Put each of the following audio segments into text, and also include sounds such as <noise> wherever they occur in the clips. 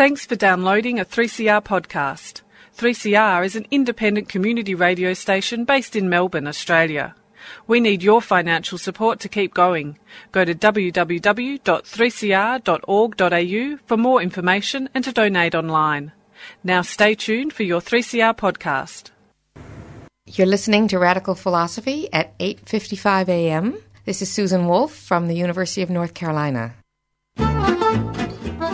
Thanks for downloading a 3CR podcast. 3CR is an independent community radio station based in Melbourne, Australia. We need your financial support to keep going. Go to www.3cr.org.au for more information and to donate online. Now stay tuned for your 3CR podcast. You're listening to Radical Philosophy at 8:55 a.m. This is Susan Wolf from the University of North Carolina.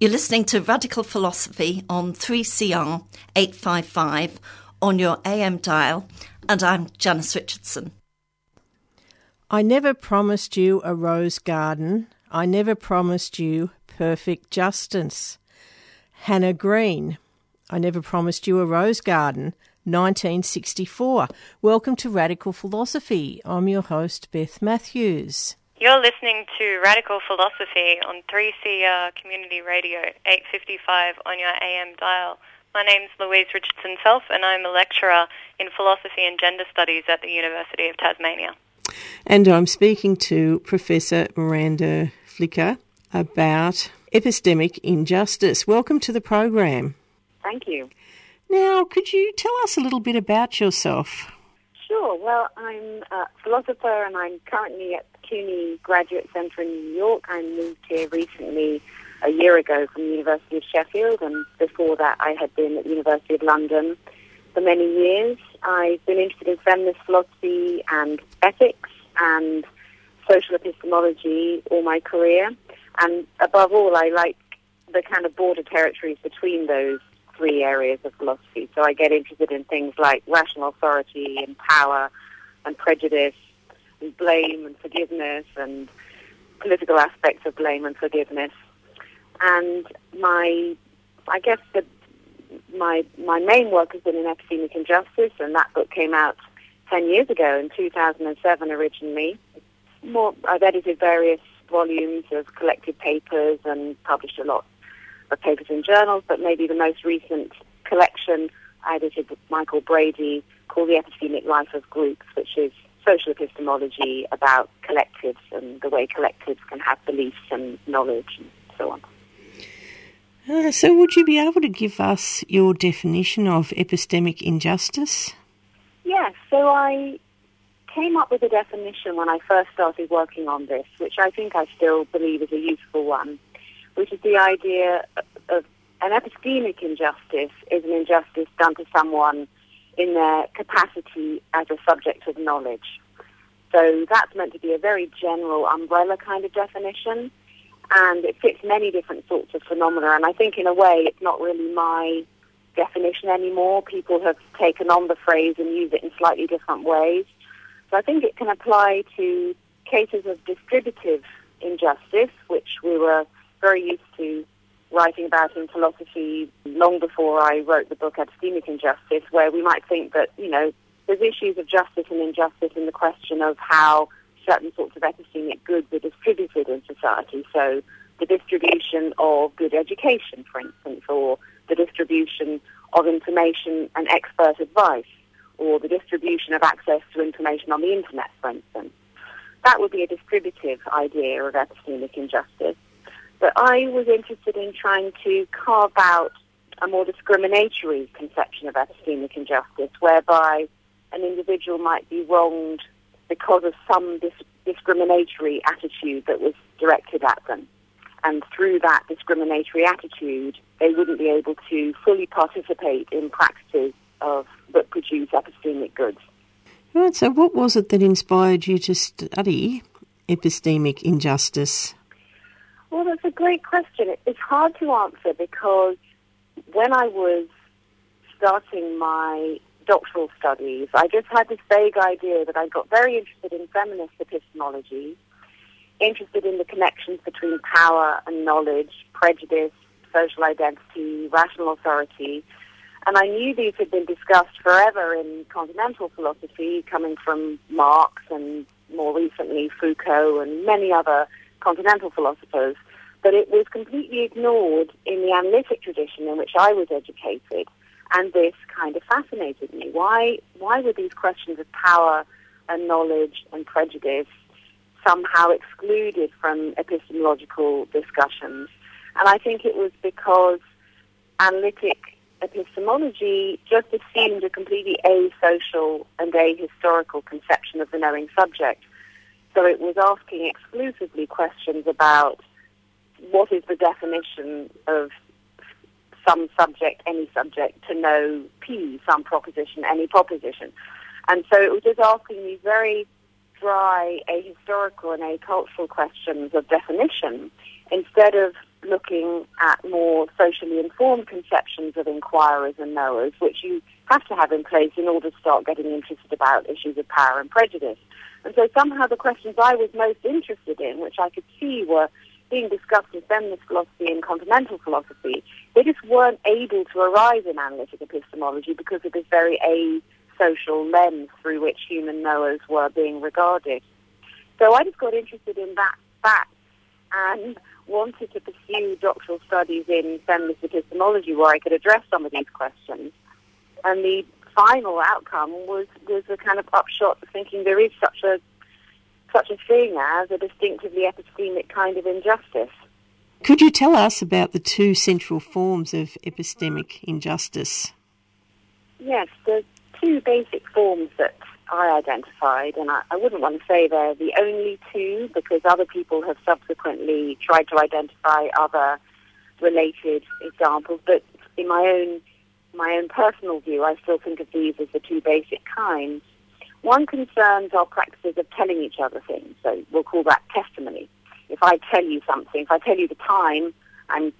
You're listening to Radical Philosophy on 3CR 855 on your AM dial, and I'm Janice Richardson. I never promised you a rose garden. I never promised you perfect justice. Hannah Green. I never promised you a rose garden. 1964. Welcome to Radical Philosophy. I'm your host, Beth Matthews. You're listening to Radical Philosophy on 3CR uh, Community Radio, 855 on your AM dial. My name's Louise Richardson Self, and I'm a lecturer in philosophy and gender studies at the University of Tasmania. And I'm speaking to Professor Miranda Fricker about epistemic injustice. Welcome to the program. Thank you. Now, could you tell us a little bit about yourself? Sure. Well, I'm a philosopher and I'm currently at CUNY Graduate Centre in New York. I moved here recently a year ago from the University of Sheffield and before that I had been at the University of London for many years. I've been interested in feminist philosophy and ethics and social epistemology all my career. And above all, I like the kind of border territories between those three areas of philosophy. So I get interested in things like rational authority and power and prejudice blame and forgiveness and political aspects of blame and forgiveness. And my, I guess the, my my main work has been in epistemic injustice, and that book came out ten years ago in 2007 originally. More, I've edited various volumes of collected papers and published a lot of papers in journals, but maybe the most recent collection I edited with Michael Brady called The Epistemic Life of Groups, which is social epistemology about collectives and the way collectives can have beliefs and knowledge and so on. Uh, so, would you be able to give us your definition of epistemic injustice? Yes, so I came up with a definition when I first started working on this, which I think I still believe is a useful one which is the idea of an epistemic injustice is an injustice done to someone in their capacity as a subject of knowledge. So that's meant to be a very general umbrella kind of definition, and it fits many different sorts of phenomena. And I think in a way it's not really my definition anymore. People have taken on the phrase and use it in slightly different ways. So I think it can apply to cases of distributive injustice, which we were very used to writing about in philosophy long before I wrote the book Epistemic Injustice, where we might think that, you know, there's issues of justice and injustice in the question of how certain sorts of epistemic goods are distributed in society. So the distribution of good education, for instance, or the distribution of information and expert advice, or the distribution of access to information on the internet, for instance. That would be a distributive idea of epistemic injustice. But I was interested in trying to carve out a more discriminatory conception of epistemic injustice, whereby an individual might be wronged because of some dis- discriminatory attitude that was directed at them. And through that discriminatory attitude, they wouldn't be able to fully participate in practices of that produce epistemic goods. Right, so what was it that inspired you to study epistemic injustice? Well, that's a great question. It's hard to answer because when I was starting my doctoral studies, I just had this vague idea that I got very interested in feminist epistemology, interested in the connections between power and knowledge, prejudice, social identity, rational authority, And I knew these had been discussed forever in continental philosophy, coming from Marx and more recently Foucault and many other continental philosophers, but it was completely ignored in the analytic tradition in which I was educated. And this kind of fascinated me. Why, why were these questions of power and knowledge and prejudice somehow excluded from epistemological discussions? And I think it was because analytic epistemology just assumed a completely asocial and ahistorical conception of the knowing subject. So it was asking exclusively questions about what is the definition of some subject, any subject, to know P, some proposition, any proposition. And so it was just asking these very dry, ahistorical and acultural questions of definition instead of looking at more socially informed conceptions of inquirers and knowers, which you have to have in place in order to start getting interested about issues of power and prejudice. And so somehow the questions I was most interested in, which I could see were being discussed in feminist philosophy and continental philosophy, they just weren't able to arise in analytic epistemology because of this very a-social lens through which human knowers were being regarded. So I just got interested in that fact and wanted to pursue doctoral studies in feminist epistemology where I could address some of these questions. And the final outcome was, was a kind of upshot of thinking there is such a such a thing as a distinctively epistemic kind of injustice. Could you tell us about the two central forms of epistemic injustice? Yes, the two basic forms that I identified, and I, I, wouldn't want to say they're the only two because other people have subsequently tried to identify other related examples. But in my own my own personal view, I still think of these as the two basic kinds. One concerns our practices of telling each other things, so we'll call that testimony. If I tell you something, if I tell you the time, I'm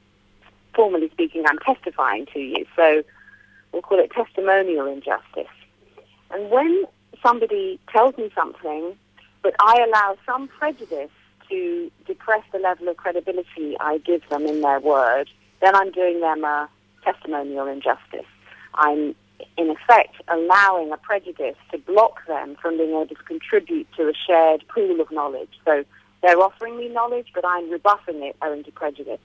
formally speaking, I'm testifying to you. So we'll call it testimonial injustice. And when somebody tells me something, but I allow some prejudice to depress the level of credibility I give them in their word, then I'm doing them a testimonial injustice. I'm, in effect, allowing a prejudice to block them from being able to contribute to a shared pool of knowledge. So they're offering me knowledge, but I'm rebuffing it owing to prejudice.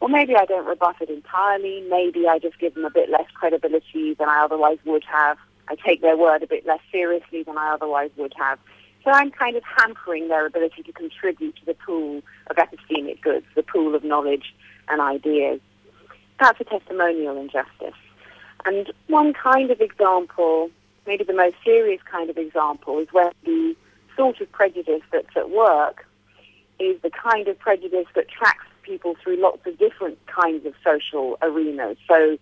Or maybe I don't rebuff it entirely. Maybe I just give them a bit less credibility than I otherwise would have I take their word a bit less seriously than I otherwise would have. So I'm kind of hampering their ability to contribute to the pool of epistemic goods, the pool of knowledge and ideas. That's a testimonial injustice. And one kind of example, maybe the most serious kind of example, is where the sort of prejudice that's at work is the kind of prejudice that tracks people through lots of different kinds of social arenas. So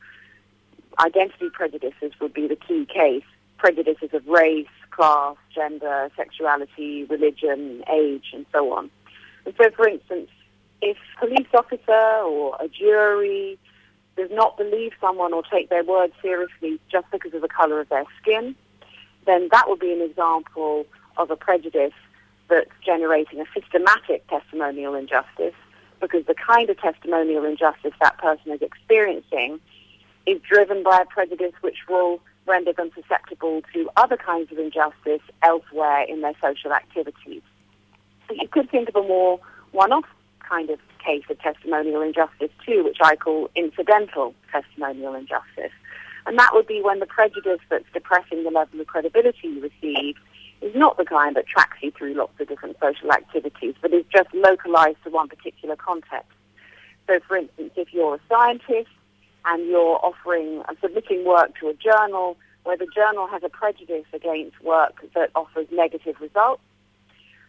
identity prejudices would be the key case. Prejudices of race, class, gender, sexuality, religion, age, and so on. And so, for instance, if a police officer or a jury does not believe someone or take their word seriously just because of the color of their skin, then that would be an example of a prejudice that's generating a systematic testimonial injustice because the kind of testimonial injustice that person is experiencing is driven by a prejudice which will render them susceptible to other kinds of injustice elsewhere in their social activities. So you could think of a more one-off kind of case of testimonial injustice too, which I call incidental testimonial injustice. And that would be when the prejudice that's depressing the level of credibility you receive is not the kind that tracks you through lots of different social activities, but is just localized to one particular context. So, for instance, if you're a scientist and you're offering and submitting work to a journal where the journal has a prejudice against work that offers negative results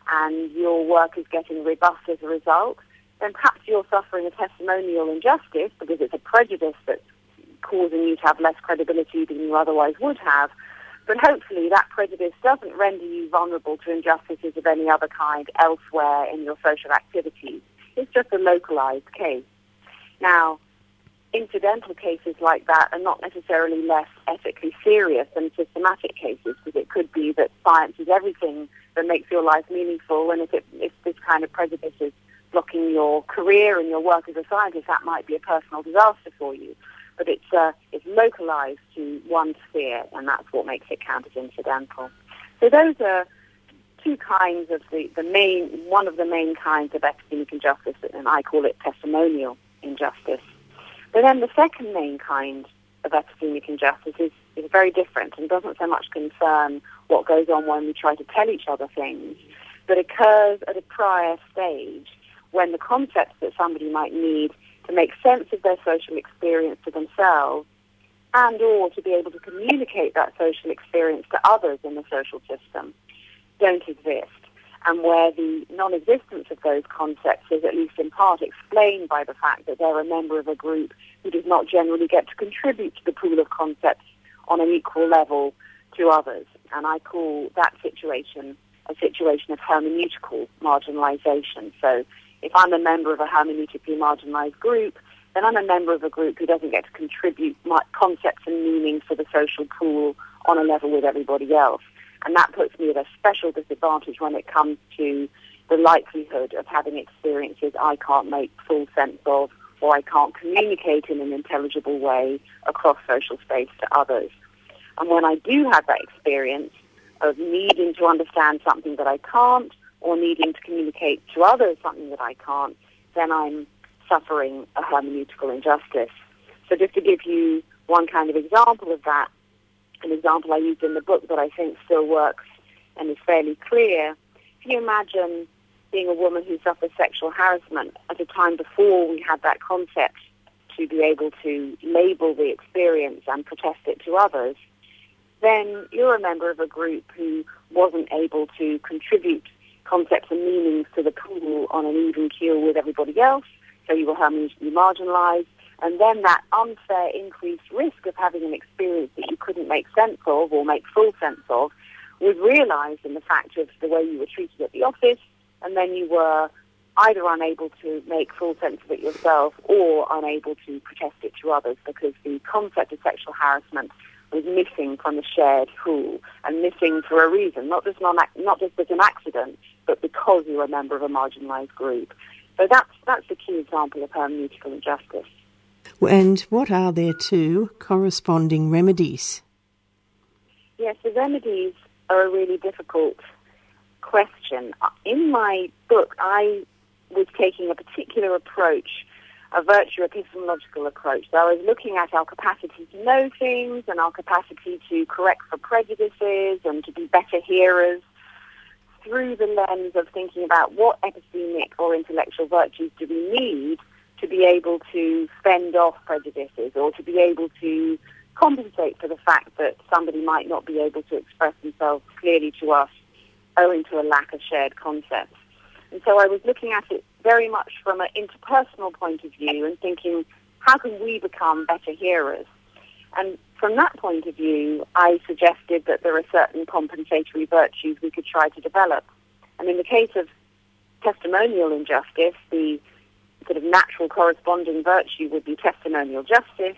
and your work is getting rebuffed as a result, then perhaps you're suffering a testimonial injustice because it's a prejudice that's causing you to have less credibility than you otherwise would have. But hopefully that prejudice doesn't render you vulnerable to injustices of any other kind elsewhere in your social activities. It's just a localized case. Now, incidental cases like that are not necessarily less ethically serious than systematic cases because it could be that science is everything that makes your life meaningful and if, it, if this kind of prejudice is blocking your career and your work as a scientist, that might be a personal disaster for you. but it's uh, it's localized to one sphere, and that's what makes it count as incidental. So those are two kinds of the, the main one of the main kinds of epistemic injustice, and I call it testimonial injustice. But then the second main kind of epistemic injustice is, is very different and doesn't so much concern what goes on when we try to tell each other things, but occurs at a prior stage when the concepts that somebody might need to make sense of their social experience to themselves and or to be able to communicate that social experience to others in the social system don't exist and where the non-existence of those concepts is at least in part explained by the fact that they're a member of a group who does not generally get to contribute to the pool of concepts on an equal level to others. And I call that situation a situation of hermeneutical marginalization. So if I'm a member of a hermeneutically marginalized group, then I'm a member of a group who doesn't get to contribute my concepts and meanings to the social pool on a level with everybody else. And that puts me at a special disadvantage when it comes to the likelihood of having experiences I can't make full sense of or I can't communicate in an intelligible way across social space to others. And when I do have that experience of needing to understand something that I can't or needing to communicate to others something that I can't, then I'm suffering a hermeneutical injustice. So just to give you one kind of example of that, an example I used in the book that I think still works and is fairly clear. if you imagine being a woman who suffers sexual harassment at a time before we had that concept to be able to label the experience and protest it to others? Then you're a member of a group who wasn't able to contribute concepts and meanings to the pool on an even keel with everybody else, so you were hermeneutically marginalized. And then that unfair increased risk of having an experience that you couldn't make sense of or make full sense of was realized in the fact of the way you were treated at the office, and then you were either unable to make full sense of it yourself or unable to protest it to others because the concept of sexual harassment was missing from the shared pool and missing for a reason, not just non not just as an accident, but because you were a member of a marginalized group. So that's that's the key example of hermeneutical injustice. And what are there to corresponding remedies? Yes, the remedies are a really difficult question. In my book, I was taking a particular approach, a virtue epistemological approach. So I was looking at our capacity to know things and our capacity to correct for prejudices and to be better hearers through the lens of thinking about what epistemic or intellectual virtues do we need to be able to fend off prejudices or to be able to compensate for the fact that somebody might not be able to express themselves clearly to us owing to a lack of shared concepts. And so I was looking at it very much from an interpersonal point of view and thinking, how can we become better hearers? And from that point of view, I suggested that there are certain compensatory virtues we could try to develop. And in the case of testimonial injustice, the sort of natural corresponding virtue would be testimonial justice.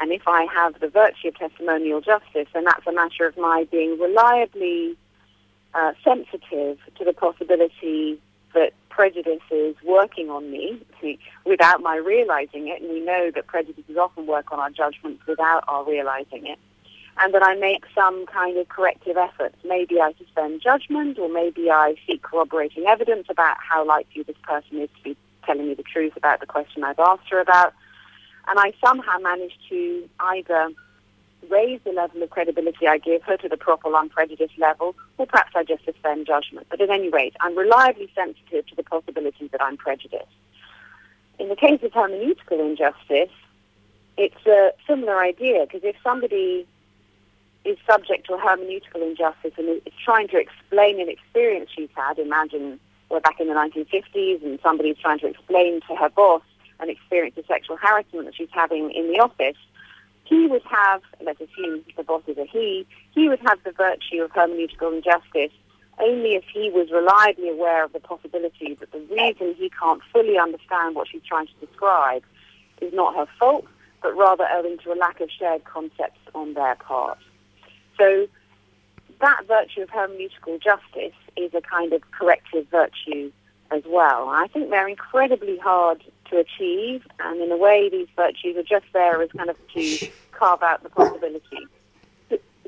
And if I have the virtue of testimonial justice, then that's a matter of my being reliably uh, sensitive to the possibility that prejudice is working on me without my realizing it. And we know that prejudices often work on our judgments without our realizing it. And that I make some kind of corrective efforts. Maybe I suspend judgment, or maybe I seek corroborating evidence about how likely this person is to be telling me the truth about the question I've asked her about. And I somehow manage to either raise the level of credibility I give her to the proper unprejudiced level, or perhaps I just suspend judgment. But at any rate, I'm reliably sensitive to the possibility that I'm prejudiced. In the case of hermeneutical injustice, it's a similar idea, because if somebody is subject to a hermeneutical injustice and is trying to explain an experience she's had, imagine we're back in the 1950s and somebody's trying to explain to her boss an experience of sexual harassment that she's having in the office, he would have, let's assume the boss is a he, he would have the virtue of hermeneutical injustice only if he was reliably aware of the possibility that the reason he can't fully understand what she's trying to describe is not her fault, but rather owing to a lack of shared concepts on their part. So that virtue of hermeneutical justice is a kind of corrective virtue as well. I think they're incredibly hard to achieve, and in a way, these virtues are just there as kind of to carve out the possibility.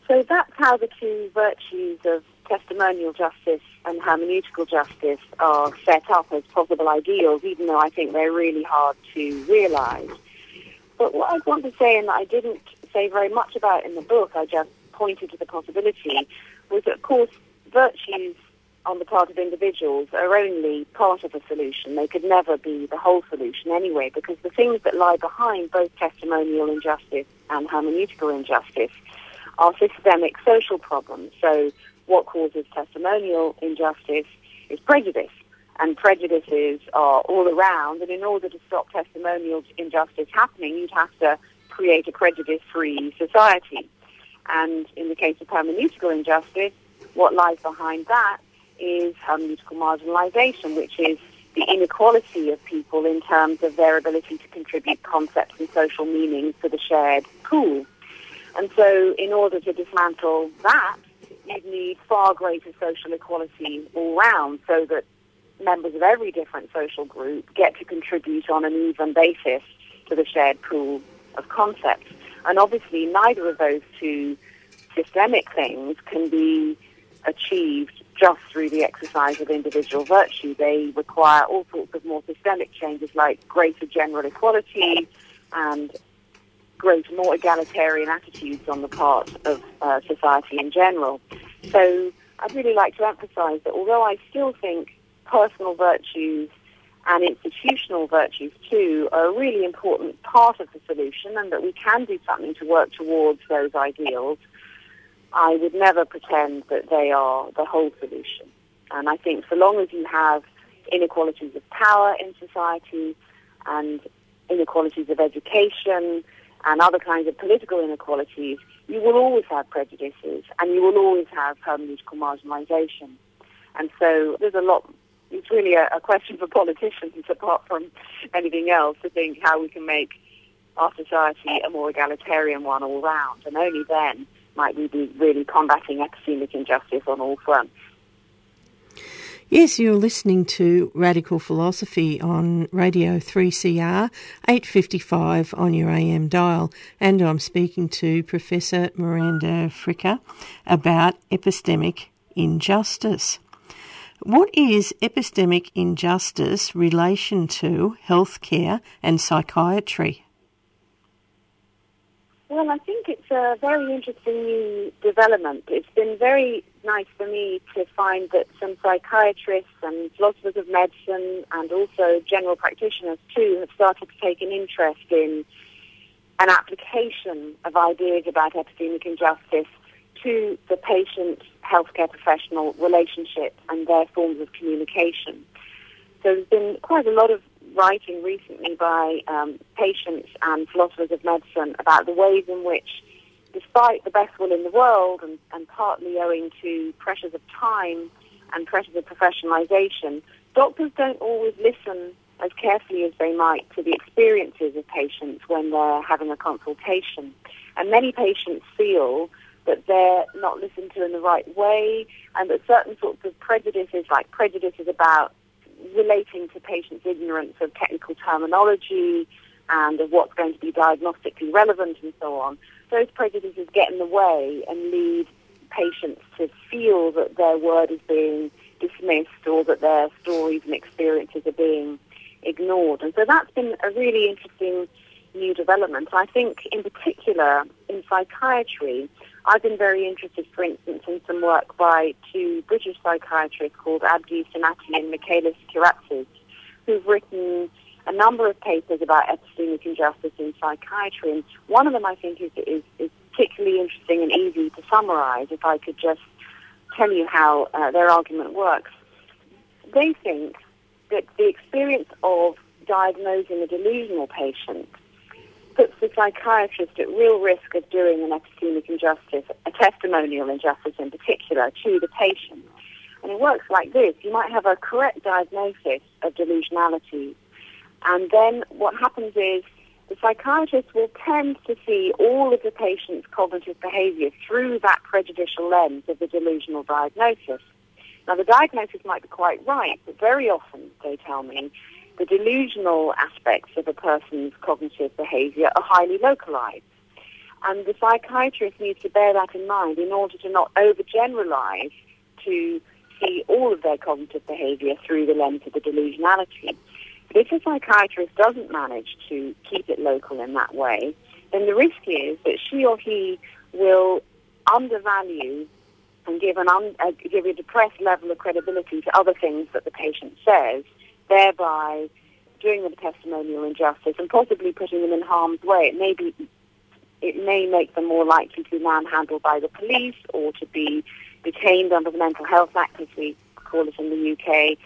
So that's how the two virtues of testimonial justice and hermeneutical justice are set up as possible ideals, even though I think they're really hard to realise. But what I want to say, and I didn't say very much about in the book, I just pointed to the possibility, was that, of course, virtues on the part of individuals are only part of a solution. They could never be the whole solution anyway, because the things that lie behind both testimonial injustice and hermeneutical injustice are systemic social problems. So what causes testimonial injustice is prejudice. And prejudices are all around, and in order to stop testimonial injustice happening, you'd have to create a prejudice-free society. And in the case of hermeneutical injustice, what lies behind that is um, hermeneutical marginalization, which is the inequality of people in terms of their ability to contribute concepts and social meanings to the shared pool. And so, in order to dismantle that, you'd need far greater social equality all round so that members of every different social group get to contribute on an even basis to the shared pool of concepts. And obviously, neither of those two systemic things can be achieved just through the exercise of individual virtue. They require all sorts of more systemic changes like greater general equality and greater, more egalitarian attitudes on the part of uh, society in general. So I'd really like to emphasize that although I still think personal virtues and institutional virtues too are a really important part of the solution and that we can do something to work towards those ideals, I would never pretend that they are the whole solution. And I think so long as you have inequalities of power in society and inequalities of education and other kinds of political inequalities, you will always have prejudices and you will always have hermeneutical marginalization. And so there's a lot, it's really a, a question for politicians <laughs> apart from anything else to think how we can make our society a more egalitarian one all round. And only then might we be really combating epistemic injustice on all fronts. Yes, you're listening to Radical Philosophy on Radio 3CR, 855 on your AM dial, and I'm speaking to Professor Miranda Fricker about epistemic injustice. What is epistemic injustice relation to healthcare and psychiatry? Well, I think it's a very interesting new development. It's been very nice for me to find that some psychiatrists and philosophers of medicine and also general practitioners too have started to take an interest in an application of ideas about epistemic injustice to the patient healthcare professional relationship and their forms of communication. So there's been quite a lot of writing recently by um, patients and philosophers of medicine about the ways in which, despite the best will in the world and, and partly owing to pressures of time and pressures of professionalization, doctors don't always listen as carefully as they might to the experiences of patients when they're having a consultation. And many patients feel that they're not listened to in the right way and that certain sorts of prejudices, like prejudices about relating to patients' ignorance of technical terminology and of what's going to be diagnostically relevant and so on, those prejudices get in the way and lead patients to feel that their word is being dismissed or that their stories and experiences are being ignored. And so that's been a really interesting new developments. I think in particular in psychiatry, I've been very interested, for instance, in some work by two British psychiatrists called Abdi Sanati and Michalis Kyratsous, who've written a number of papers about epistemic injustice in psychiatry. And one of them, I think, is, is, is particularly interesting and easy to summarize, if I could just tell you how uh, their argument works. They think that the experience of diagnosing a delusional patient puts the psychiatrist at real risk of doing an epistemic injustice, a testimonial injustice in particular, to the patient. And it works like this. You might have a correct diagnosis of delusionality, and then what happens is the psychiatrist will tend to see all of the patient's cognitive behavior through that prejudicial lens of the delusional diagnosis. Now, the diagnosis might be quite right, but very often, they tell me, the delusional aspects of a person's cognitive behavior are highly localized. And the psychiatrist needs to bear that in mind in order to not overgeneralize to see all of their cognitive behavior through the lens of the delusionality. If a psychiatrist doesn't manage to keep it local in that way, then the risk is that she or he will undervalue and give, an un, uh, give a depressed level of credibility to other things that the patient says, thereby doing them testimonial injustice and possibly putting them in harm's way. It may be, it may make them more likely to be manhandled by the police or to be detained under the Mental Health Act, as we call it in the UK.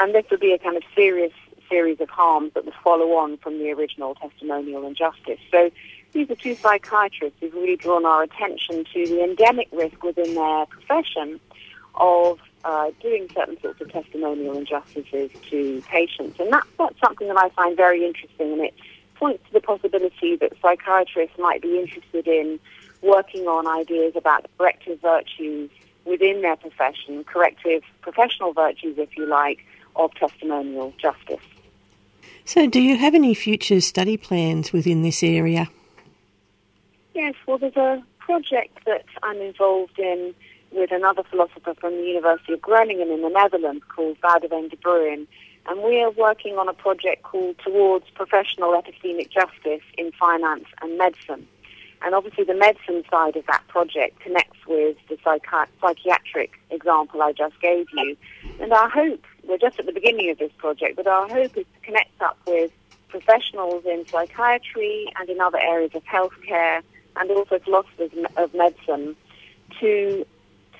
And this would be a kind of serious series of harms that would follow on from the original testimonial injustice. So these are two psychiatrists who've really drawn our attention to the endemic risk within their profession of uh, doing certain sorts of testimonial injustices to patients. And that's, that's something that I find very interesting, and it points to the possibility that psychiatrists might be interested in working on ideas about corrective virtues within their profession, corrective professional virtues, if you like, of testimonial justice. So, do you have any future study plans within this area? Yes, well, there's a project that I'm involved in with another philosopher from the University of Groningen in the Netherlands called Boudewijn de Bruin, and we are working on a project called Towards Professional Epistemic Justice in Finance and Medicine. And obviously, the medicine side of that project connects with the psychi- psychiatric example I just gave you. And our hope, we're just at the beginning of this project, but our hope is to connect up with professionals in psychiatry and in other areas of healthcare and also philosophers of medicine to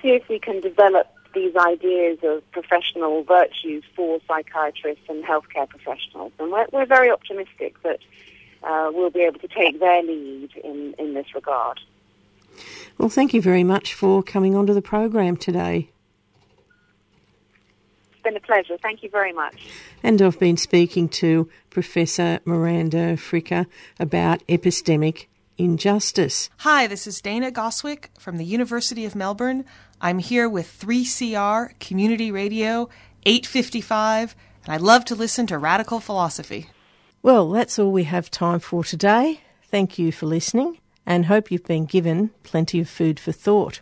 see if we can develop these ideas of professional virtues for psychiatrists and healthcare professionals. And we're, we're very optimistic that uh, will be able to take their lead in, in this regard. Well, thank you very much for coming onto the program today. It's been a pleasure. Thank you very much. And I've been speaking to Professor Miranda Fricker about epistemic injustice. Hi, this is Dana Goswick from the University of Melbourne. I'm here with 3CR Community Radio 855, and I love to listen to radical philosophy. Well, that's all we have time for today. Thank you for listening and hope you've been given plenty of food for thought.